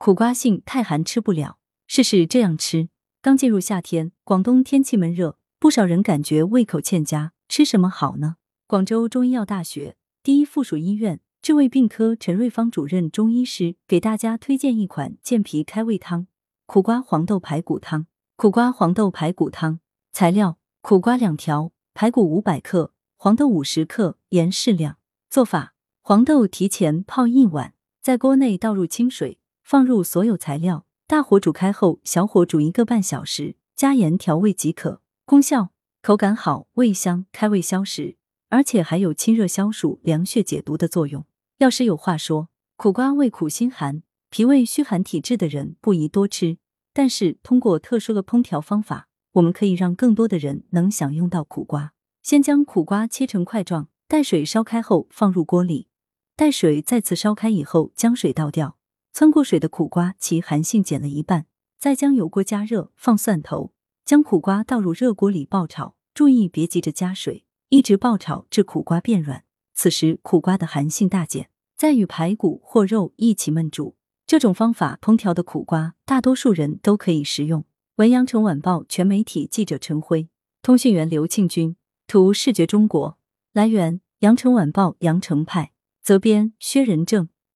苦瓜性太寒吃不了，试试这样吃。刚进入夏天，广东天气闷热，不少人感觉胃口欠佳，吃什么好呢？广州中医药大学第一附属医院治胃病科陈瑞芳主任中医师给大家推荐一款健脾开胃汤——苦瓜黄豆排骨汤。苦瓜黄豆排骨汤材料：苦瓜两条，排骨五百克，黄豆五十克，盐适量。做法：黄豆提前泡一晚，在锅内倒入清水，放入所有材料。大火煮开后，小火煮一个半小时，加盐调味即可。功效：口感好，味香，开胃消食，而且还有清热消暑、凉血解毒的作用。药师有话说：苦瓜味苦辛寒，脾胃虚寒体质的人不宜多吃。但是通过特殊的烹调方法，我们可以让更多的人能享用到苦瓜。先将苦瓜切成块状，待水烧开后放入锅里，待水再次烧开以后，将水倒掉。汆过水的苦瓜，其寒性减了一半。再将油锅加热，放蒜头，将苦瓜倒入热锅里爆炒。注意别急着加水，一直爆炒至苦瓜变软。此时苦瓜的寒性大减，再与排骨或肉一起焖煮。这种方法烹调的苦瓜，大多数人都可以食用。文阳城晚报全媒体记者陈辉，通讯员刘庆军，图视觉中国。来源：阳城晚报阳城派，责编：薛仁正。